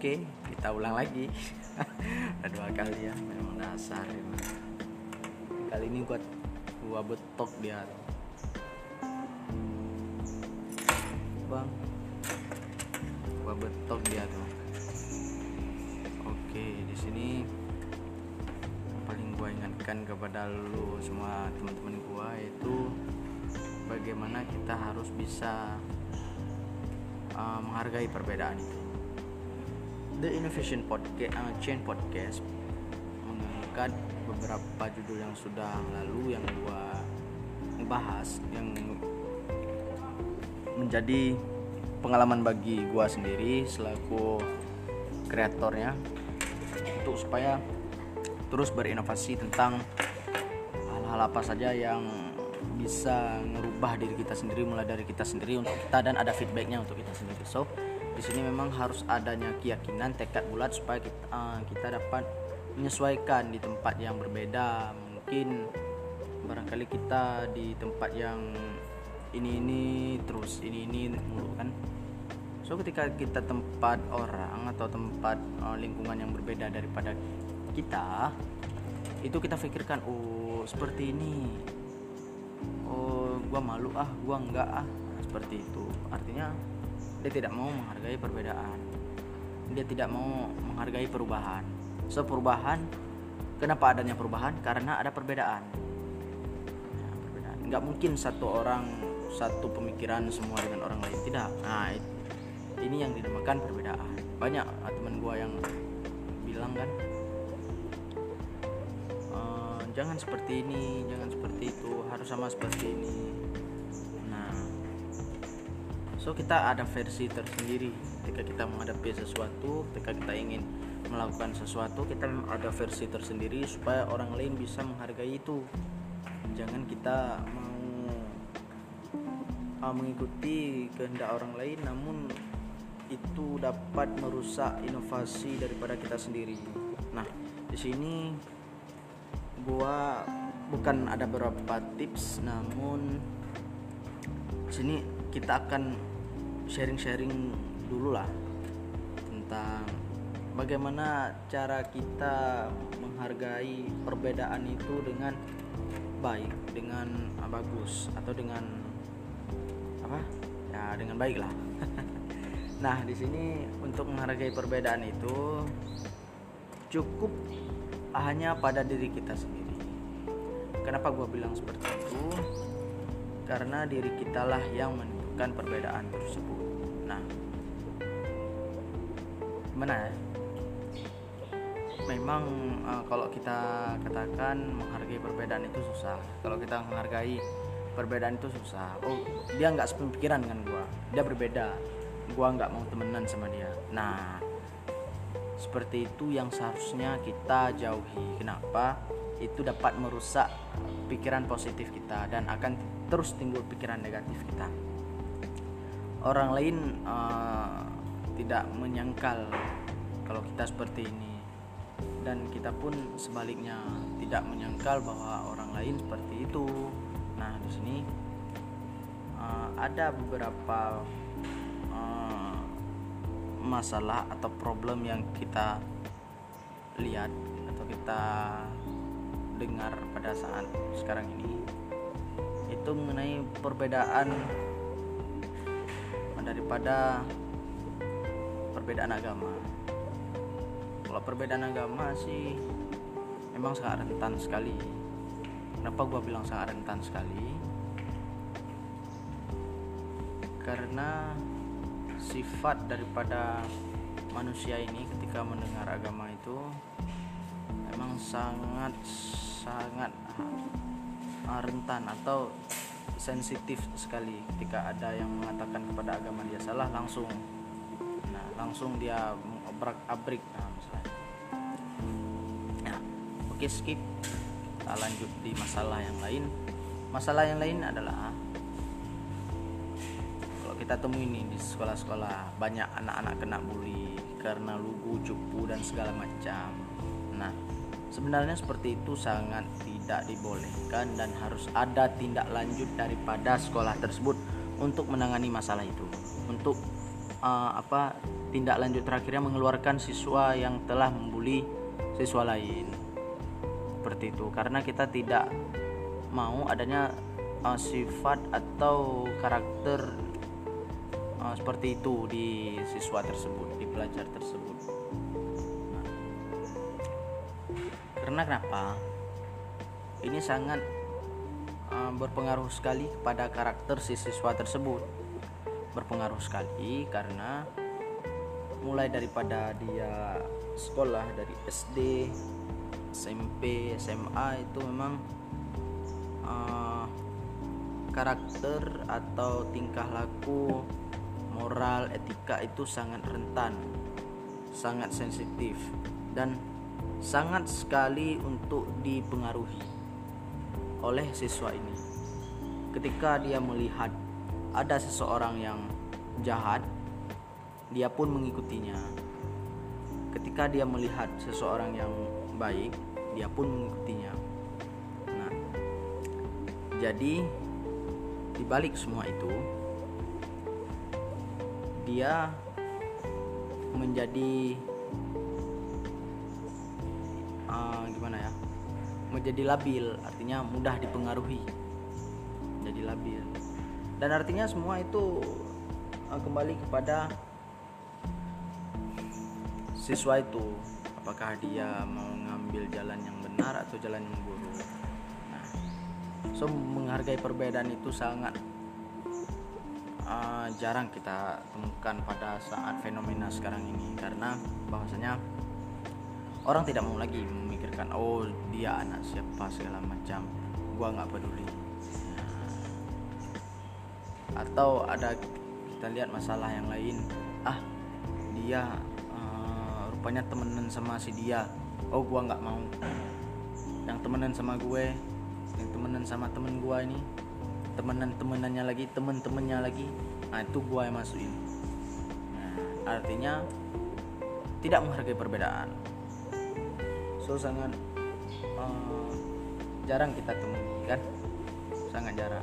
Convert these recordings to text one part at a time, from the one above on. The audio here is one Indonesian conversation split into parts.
Oke, kita ulang lagi. Ada dua kali ya, memang dasar emang. Kali ini gua gua betok dia. Bang. Gua betok dia tuh. Oke, di sini paling gua ingatkan kepada lu semua teman-teman gua itu bagaimana kita harus bisa uh, menghargai perbedaan itu. The Innovation Podcast, uh, Chain Podcast mengangkat beberapa judul yang sudah lalu yang gua bahas yang menjadi pengalaman bagi gua sendiri selaku kreatornya untuk supaya terus berinovasi tentang hal-hal apa saja yang bisa ngerubah diri kita sendiri mulai dari kita sendiri untuk kita dan ada feedbacknya untuk kita sendiri. So di sini memang harus adanya keyakinan tekad bulat supaya kita, uh, kita dapat menyesuaikan di tempat yang berbeda. Mungkin barangkali kita di tempat yang ini ini terus ini ini mulu kan. So ketika kita tempat orang atau tempat uh, lingkungan yang berbeda daripada kita itu kita pikirkan oh seperti ini. Oh gua malu ah gua enggak ah. Seperti itu. Artinya dia tidak mau menghargai perbedaan. Dia tidak mau menghargai perubahan. So perubahan kenapa adanya perubahan? Karena ada perbedaan. Ya, nggak mungkin satu orang satu pemikiran semua dengan orang lain. Tidak. Nah ini yang dinamakan perbedaan. Banyak ah, teman gua yang bilang kan "Eh, jangan seperti ini jangan seperti itu harus sama seperti ini so kita ada versi tersendiri. Ketika kita menghadapi sesuatu ketika kita ingin melakukan sesuatu kita ada versi tersendiri supaya orang lain bisa menghargai itu. Jangan kita mau uh, mengikuti kehendak orang lain namun itu dapat merusak inovasi daripada kita sendiri. Nah di sini gua bukan ada beberapa tips namun sini kita akan sharing-sharing dulu lah tentang bagaimana cara kita menghargai perbedaan itu dengan baik, dengan uh, bagus atau dengan apa? Ya, dengan baik lah. nah, di sini untuk menghargai perbedaan itu cukup hanya pada diri kita sendiri. Kenapa gua bilang seperti itu? Karena diri kitalah yang menentukan perbedaan tersebut. Nah, gimana ya? Memang uh, kalau kita katakan menghargai perbedaan itu susah. Kalau kita menghargai perbedaan itu susah. Oh, dia nggak sepemikiran dengan gua. Dia berbeda. Gua nggak mau temenan sama dia. Nah, seperti itu yang seharusnya kita jauhi. Kenapa? Itu dapat merusak pikiran positif kita dan akan terus timbul pikiran negatif kita. Orang lain uh, tidak menyangkal kalau kita seperti ini dan kita pun sebaliknya tidak menyangkal bahwa orang lain seperti itu. Nah, di sini uh, ada beberapa uh, masalah atau problem yang kita lihat atau kita dengar pada saat sekarang ini itu mengenai perbedaan daripada perbedaan agama. Kalau perbedaan agama sih memang sangat rentan sekali. Kenapa gua bilang sangat rentan sekali? Karena sifat daripada manusia ini ketika mendengar agama itu memang sangat sangat ah, rentan atau sensitif sekali ketika ada yang mengatakan kepada agama dia salah langsung nah langsung dia mengobrak abrik nah misalnya. Nah oke skip. Kita lanjut di masalah yang lain. Masalah yang lain adalah kalau kita temui ini di sekolah-sekolah banyak anak-anak kena bully karena lugu cupu dan segala macam. Nah sebenarnya seperti itu sangat tidak dibolehkan dan harus ada tindak lanjut daripada sekolah tersebut untuk menangani masalah itu. Untuk uh, apa tindak lanjut terakhirnya mengeluarkan siswa yang telah membuli siswa lain. Seperti itu. Karena kita tidak mau adanya uh, sifat atau karakter uh, seperti itu di siswa tersebut di pelajar tersebut. Nah, karena kenapa ini sangat uh, berpengaruh sekali kepada karakter si siswa tersebut. Berpengaruh sekali karena mulai daripada dia sekolah dari SD SMP SMA itu memang uh, karakter atau tingkah laku moral etika itu sangat rentan sangat sensitif dan sangat sekali untuk dipengaruhi oleh siswa ini ketika dia melihat ada seseorang yang jahat, dia pun mengikutinya. Ketika dia melihat seseorang yang baik, dia pun mengikutinya. Nah, jadi di balik semua itu, dia menjadi Menjadi labil, artinya mudah dipengaruhi. Jadi labil. Dan artinya semua itu uh, kembali kepada siswa itu. Apakah dia mau ngambil jalan yang benar atau jalan yang buruk? Nah so menghargai perbedaan itu sangat uh, jarang kita temukan pada saat fenomena sekarang ini. Karena bahwasanya orang tidak mau lagi memikirkan oh dia anak siapa segala macam. Gua nggak peduli. Atau ada kita lihat masalah yang lain. Ah dia uh, rupanya temenan sama si dia. Oh gua nggak mau. Yang temenan sama gue yang temenan sama temen gua ini temenan temenannya lagi temen temennya lagi. Nah itu gua yang masukin. Nah, artinya tidak menghargai perbedaan so sangat uh, jarang kita temui kan? Sangat jarang.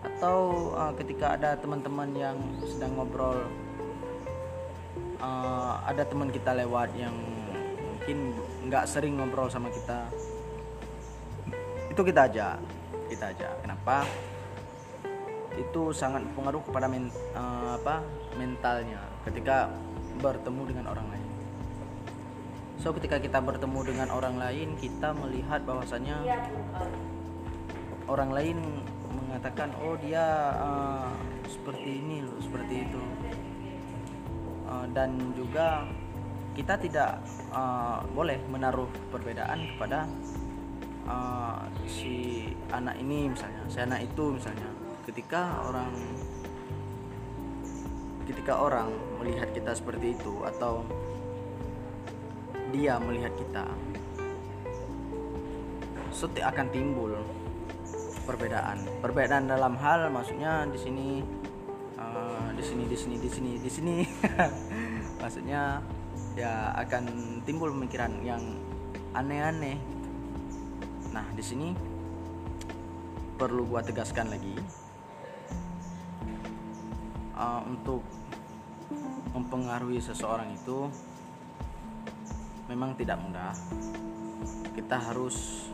Atau uh, ketika ada teman-teman yang sedang ngobrol uh, ada teman kita lewat yang mungkin nggak sering ngobrol sama kita itu kita aja kita aja kenapa? Itu sangat pengaruh kepada men, uh, apa mentalnya ketika bertemu dengan orang lain so ketika kita bertemu dengan orang lain kita melihat bahwasanya orang lain mengatakan oh dia uh, seperti ini loh seperti itu. Uh, dan juga kita tidak uh, boleh menaruh perbedaan kepada uh, si anak ini misalnya si anak itu misalnya. Ketika orang ketika orang melihat kita seperti itu atau dia melihat kita setiap akan timbul perbedaan. Perbedaan dalam hal maksudnya di sini uh, di sini di sini di sini di sini. Maksudnya ya akan timbul pemikiran yang aneh-aneh. Nah di sini perlu gua tegaskan lagi uh, untuk mempengaruhi seseorang itu memang tidak mudah. Kita harus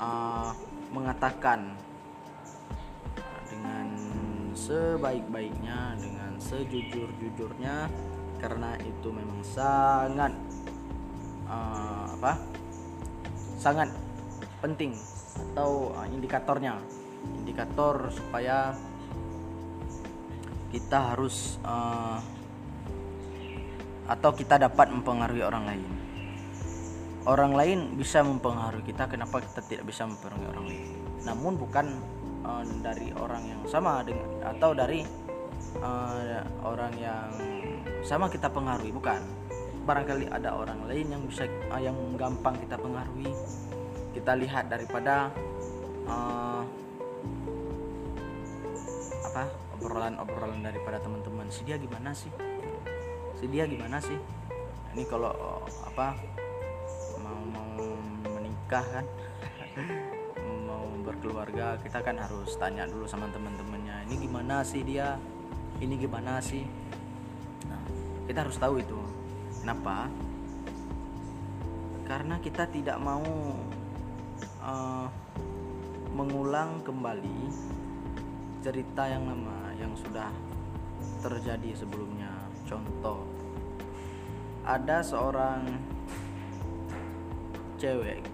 uh, mengatakan dengan sebaik-baiknya dengan sejujur-jujurnya karena itu memang sangat uh, apa sangat penting atau indikatornya. Indikator supaya kita harus uh, atau kita dapat mempengaruhi orang lain orang lain bisa mempengaruhi kita kenapa kita tidak bisa mempengaruhi orang lain? Namun bukan uh, dari orang yang sama dengan atau dari uh, orang yang sama kita pengaruhi bukan. Barangkali ada orang lain yang bisa uh, yang gampang kita pengaruhi. Kita lihat daripada uh, apa obrolan-obrolan daripada teman-teman. Si dia gimana sih? Si dia gimana sih? Ini kalau apa nikah kan mau berkeluarga kita kan harus tanya dulu sama teman-temannya ini gimana sih dia? Ini gimana sih? Kita harus tahu itu. Kenapa? Karena kita tidak mau uh, mengulang kembali cerita yang lama yang sudah terjadi sebelumnya. Contoh ada seorang cewek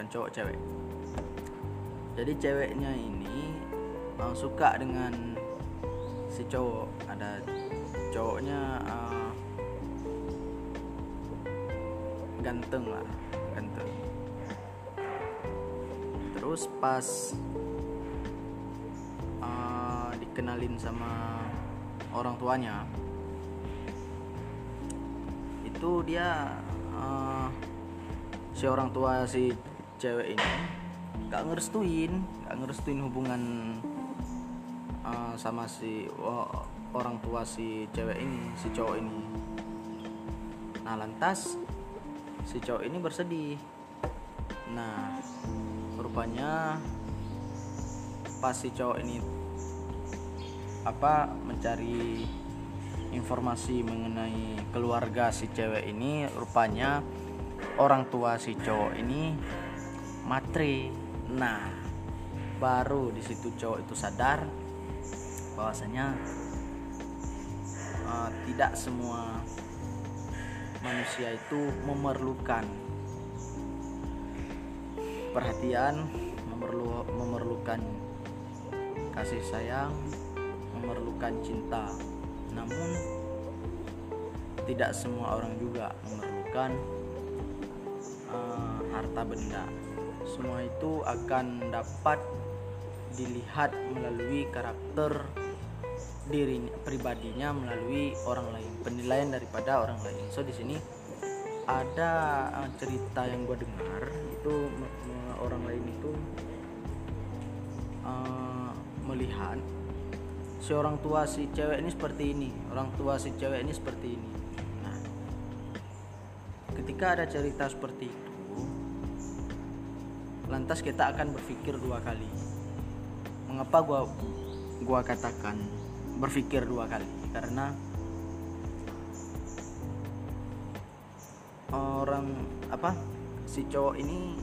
kan cowok cewek. Jadi ceweknya ini uh, suka dengan si cowok. Ada cowoknya uh, ganteng lah ganteng. Terus pas uh, dikenalin sama orang tuanya itu dia uh, si orang tua si cewek ini gak ngerestuin gak ngerestuin hubungan uh, sama si oh, orang tua si cewek ini si cowok ini. Nah lantas si cowok ini bersedih. Nah rupanya pas si cowok ini apa mencari informasi mengenai keluarga si cewek ini rupanya orang tua si cowok ini matre nah baru di situ cowok itu sadar bahwasanya uh, tidak semua manusia itu memerlukan perhatian memerlu memerlukan kasih sayang memerlukan cinta namun tidak semua orang juga memerlukan harta benda. Semua itu akan dapat dilihat melalui karakter diri pribadinya melalui orang lain, penilaian daripada orang lain. So di sini ada uh, cerita yang gue dengar itu orang lain itu uh, melihat si orang tua si cewek ini seperti ini, orang tua si cewek ini seperti ini. Nah, ketika ada cerita seperti itu lantas kita akan berpikir dua kali. Mengapa gua gua katakan berpikir dua kali? Karena orang apa si cowok ini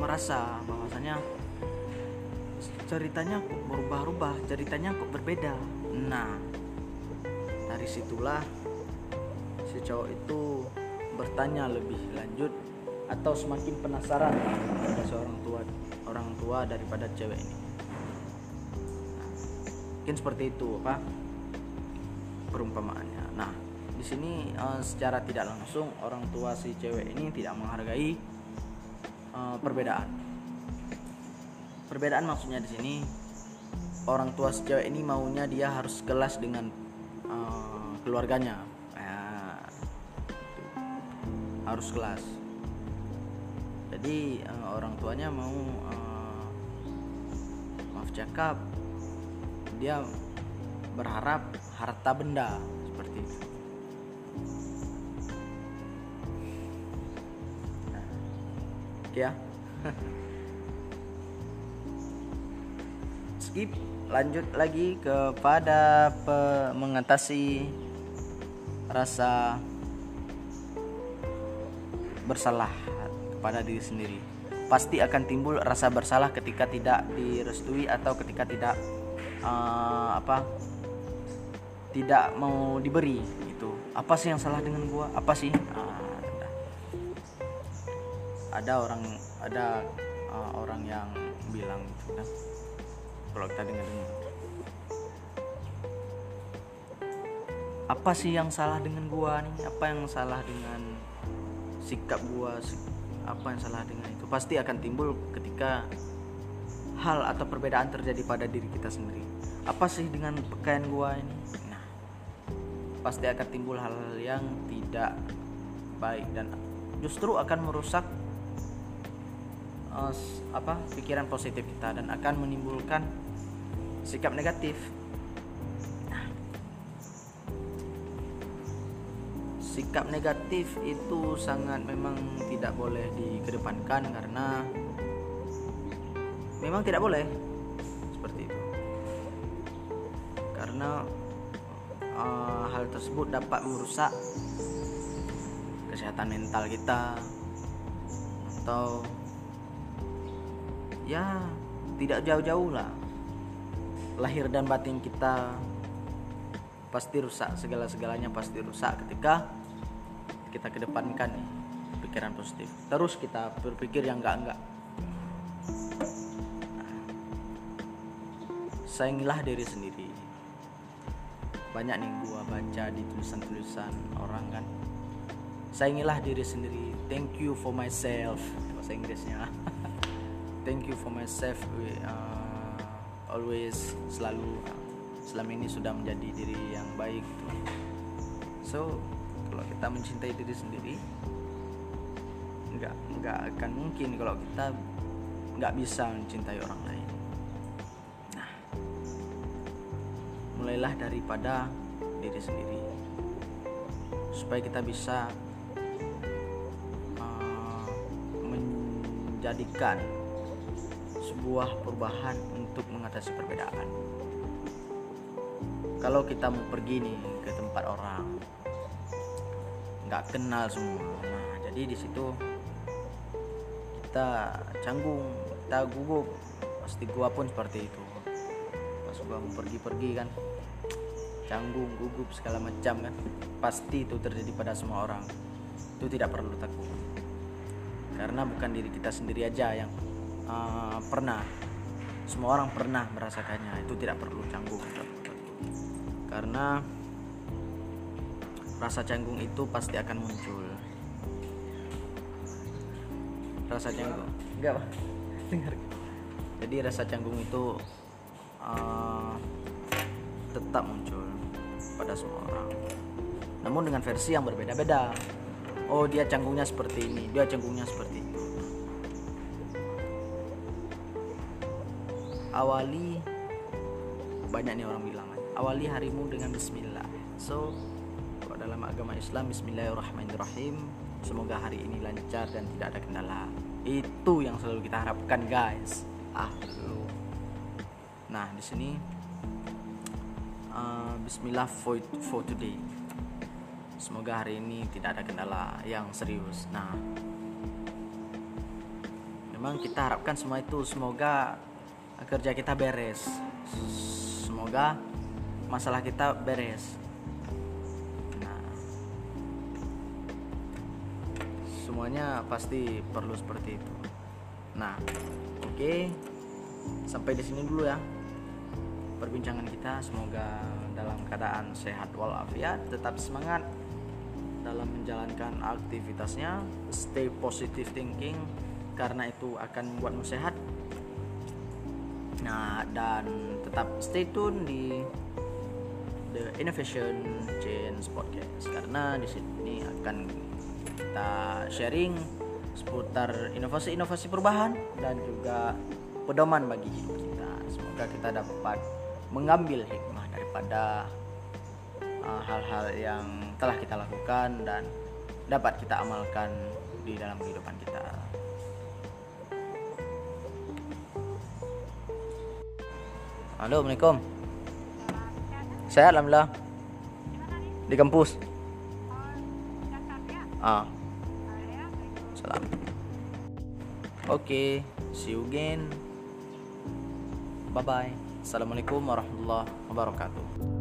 merasa bahwasanya ceritanya kok berubah-ubah ceritanya kok berbeda. Nah dari situlah si cowok itu bertanya lebih lanjut atau semakin penasaran pada seorang tua orang tua daripada cewek ini? Nah, mungkin seperti itu apa? Perumpamaannya. Nah di sini uh, secara tidak langsung orang tua si cewek ini tidak menghargai uh, perbedaan. Perbedaan maksudnya di sini orang tua si cewek ini maunya dia harus kelas dengan uh, keluarganya. Nah, harus kelas jadi uh, orang tuanya mau uh, maaf cakap dia berharap harta benda seperti itu. Nah, ya. Skip lanjut lagi kepada mengatasi rasa bersalah pada diri sendiri. Pasti akan timbul rasa bersalah ketika tidak direstui atau ketika tidak uh, apa tidak mau diberi itu. Apa sih yang salah dengan gua? Apa sih? Uh, ada orang ada uh, orang yang bilang gitu kan. Kalau kita dengar dengar apa sih yang salah dengan gua nih apa yang salah dengan sikap gua apa yang salah dengan itu? Pasti akan timbul ketika hal atau perbedaan terjadi pada diri kita sendiri. Apa sih dengan pakaian gua ini? Nah pasti akan timbul hal-hal yang tidak baik dan justru akan merusak uh, apa pikiran positif kita dan akan menimbulkan sikap negatif sikap negatif itu sangat memang tidak boleh dikedepankan karena memang tidak boleh seperti itu. Karena uh, hal tersebut dapat merusak kesehatan mental kita atau ya tidak jauh-jauh lah. Lahir dan batin kita pasti rusak segala-segalanya pasti rusak ketika kita kedepankan nih pikiran positif. Terus kita berpikir yang enggak-enggak sayangilah diri sendiri. Banyak nih gua baca di tulisan-tulisan orang kan. Sayangilah diri sendiri. Thank you for myself. Bahasa Inggrisnya. Thank you for myself. Uh, always selalu selama ini sudah menjadi diri yang baik. So kalau kita mencintai diri sendiri nggak nggak akan mungkin kalau kita nggak bisa mencintai orang lain. Nah mulailah daripada diri sendiri. Supaya kita bisa uh, menjadikan sebuah perubahan untuk mengatasi perbedaan. Kalau kita mau pergi nih ke tempat orang nggak kenal semua. Nah jadi di situ kita canggung kita gugup. Pasti gua pun seperti itu. Pas gua mau pergi-pergi kan canggung gugup segala macam kan. Pasti itu terjadi pada semua orang. Itu tidak perlu takut. Karena bukan diri kita sendiri aja yang uh, pernah. Semua orang pernah merasakannya. Itu tidak perlu canggung. Karena rasa canggung itu pasti akan muncul. Rasa canggung. Enggak pak. Dengar. Jadi rasa canggung itu uh, tetap muncul pada semua orang namun dengan versi yang berbeda-beda. Oh dia canggungnya seperti ini dia canggungnya seperti itu. Awali banyak nih orang bilang awali harimu dengan bismillah. So dalam agama Islam. Bismillahirrahmanirrahim. Semoga hari ini lancar dan tidak ada kendala. Itu yang selalu kita harapkan guys. Ah nah di sini uh, bismillah for, for today. Semoga hari ini tidak ada kendala yang serius. Nah memang kita harapkan semua itu semoga kerja kita beres. Semoga masalah kita beres semuanya pasti perlu seperti itu. Nah oke. Okay. sampai di sini dulu ya. Perbincangan kita semoga dalam keadaan sehat walafiat tetap semangat dalam menjalankan aktivitasnya. Stay positive thinking karena itu akan membuatmu sehat. Nah dan tetap stay tune di The Innovation Change Podcast karena di sini akan kita sharing seputar inovasi-inovasi perubahan dan juga pedoman bagi hidup kita. Semoga kita dapat mengambil hikmah daripada uh, hal-hal uh, yang telah kita lakukan dan dapat kita amalkan di dalam kehidupan kita. Halo, Assalamualaikum. Sehat alhamdulillah. Di kampus. Ah. Salam. Oke, okay, see you again. Bye bye. Assalamualaikum warahmatullahi wabarakatuh.